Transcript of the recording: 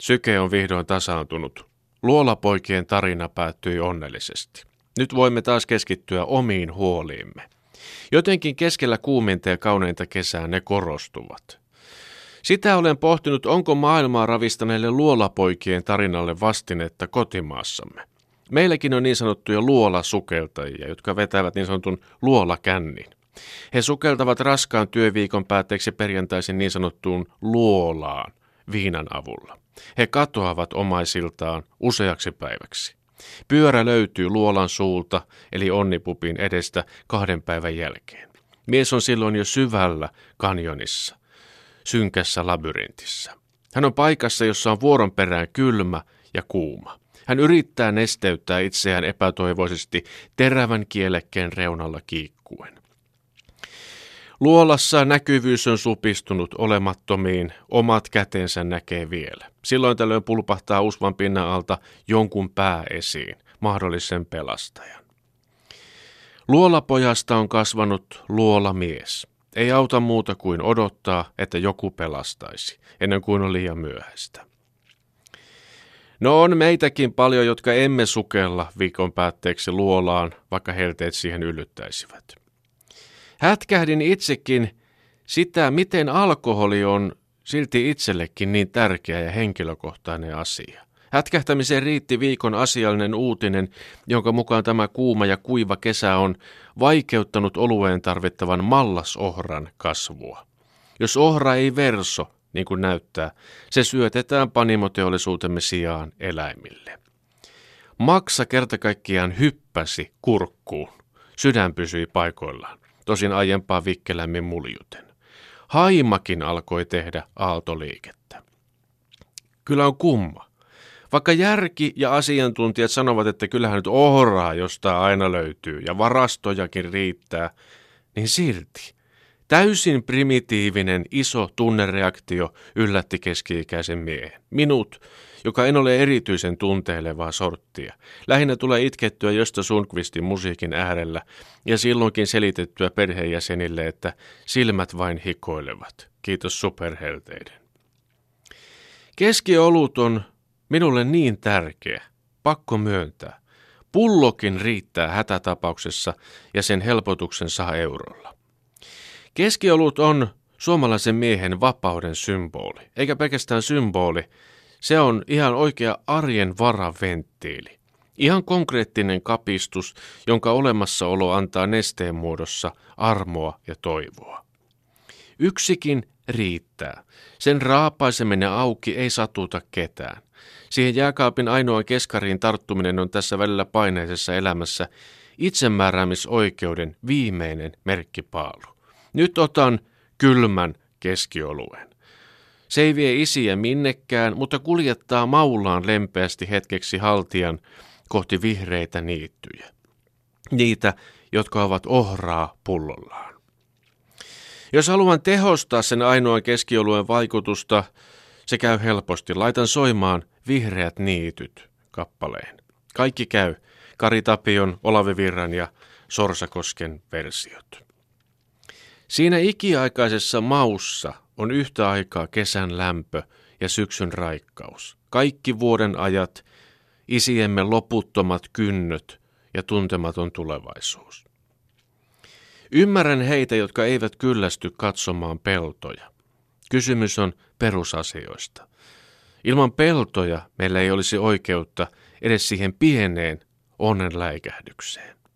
Syke on vihdoin tasaantunut. Luolapoikien tarina päättyi onnellisesti. Nyt voimme taas keskittyä omiin huoliimme. Jotenkin keskellä kuuminta ja kauneinta kesää ne korostuvat. Sitä olen pohtinut, onko maailmaa ravistaneille luolapoikien tarinalle vastinetta kotimaassamme. Meilläkin on niin sanottuja luolasukeltajia, jotka vetävät niin sanotun luolakännin. He sukeltavat raskaan työviikon päätteeksi perjantaisin niin sanottuun luolaan viinan avulla. He katoavat omaisiltaan useaksi päiväksi. Pyörä löytyy luolan suulta, eli onnipupin edestä kahden päivän jälkeen. Mies on silloin jo syvällä kanjonissa, synkässä labyrintissa. Hän on paikassa, jossa on vuoron perään kylmä ja kuuma. Hän yrittää nesteyttää itseään epätoivoisesti terävän kielekkeen reunalla kiikkuen. Luolassa näkyvyys on supistunut olemattomiin, omat kätensä näkee vielä. Silloin tällöin pulpahtaa usvan pinnan alta jonkun pää esiin, mahdollisen pelastajan. Luolapojasta on kasvanut luolamies. Ei auta muuta kuin odottaa, että joku pelastaisi, ennen kuin on liian myöhäistä. No on meitäkin paljon, jotka emme sukella viikon päätteeksi luolaan, vaikka helteet siihen yllyttäisivät. Hätkähdin itsekin sitä, miten alkoholi on silti itsellekin niin tärkeä ja henkilökohtainen asia. Hätkähtämiseen riitti viikon asiallinen uutinen, jonka mukaan tämä kuuma ja kuiva kesä on vaikeuttanut olueen tarvittavan mallasohran kasvua. Jos ohra ei verso, niin kuin näyttää, se syötetään panimoteollisuutemme sijaan eläimille. Maksa kertakaikkiaan hyppäsi kurkkuun. Sydän pysyi paikoillaan, tosin aiempaa vikkelämmin muljuten. Haimakin alkoi tehdä aaltoliikettä. Kyllä on kumma. Vaikka järki ja asiantuntijat sanovat, että kyllähän nyt ohraa jostain aina löytyy ja varastojakin riittää, niin silti Täysin primitiivinen iso tunnereaktio yllätti keski-ikäisen miehen. Minut, joka en ole erityisen tunteilevaa sorttia. Lähinnä tulee itkettyä Josta Sundqvistin musiikin äärellä ja silloinkin selitettyä perheenjäsenille, että silmät vain hikoilevat. Kiitos superhelteiden. Keskiolut on minulle niin tärkeä, pakko myöntää. Pullokin riittää hätätapauksessa ja sen helpotuksen saa eurolla. Keskiolut on suomalaisen miehen vapauden symboli, eikä pelkästään symboli, se on ihan oikea arjen varaventtiili. Ihan konkreettinen kapistus, jonka olemassaolo antaa nesteen muodossa armoa ja toivoa. Yksikin riittää. Sen raapaiseminen auki ei satuta ketään. Siihen jääkaapin ainoan keskariin tarttuminen on tässä välillä paineisessa elämässä itsemääräämisoikeuden viimeinen merkkipaalu. Nyt otan kylmän keskioluen. Se ei vie isiä minnekään, mutta kuljettaa maullaan lempeästi hetkeksi haltijan kohti vihreitä niittyjä. Niitä, jotka ovat ohraa pullollaan. Jos haluan tehostaa sen ainoan keskioluen vaikutusta, se käy helposti. Laitan soimaan Vihreät niityt kappaleen. Kaikki käy. Kari Tapion, Olavi Virran ja Sorsakosken versiot. Siinä ikiaikaisessa maussa on yhtä aikaa kesän lämpö ja syksyn raikkaus. Kaikki vuoden ajat, isiemme loputtomat kynnöt ja tuntematon tulevaisuus. Ymmärrän heitä, jotka eivät kyllästy katsomaan peltoja. Kysymys on perusasioista. Ilman peltoja meillä ei olisi oikeutta edes siihen pieneen onnenläikähdykseen.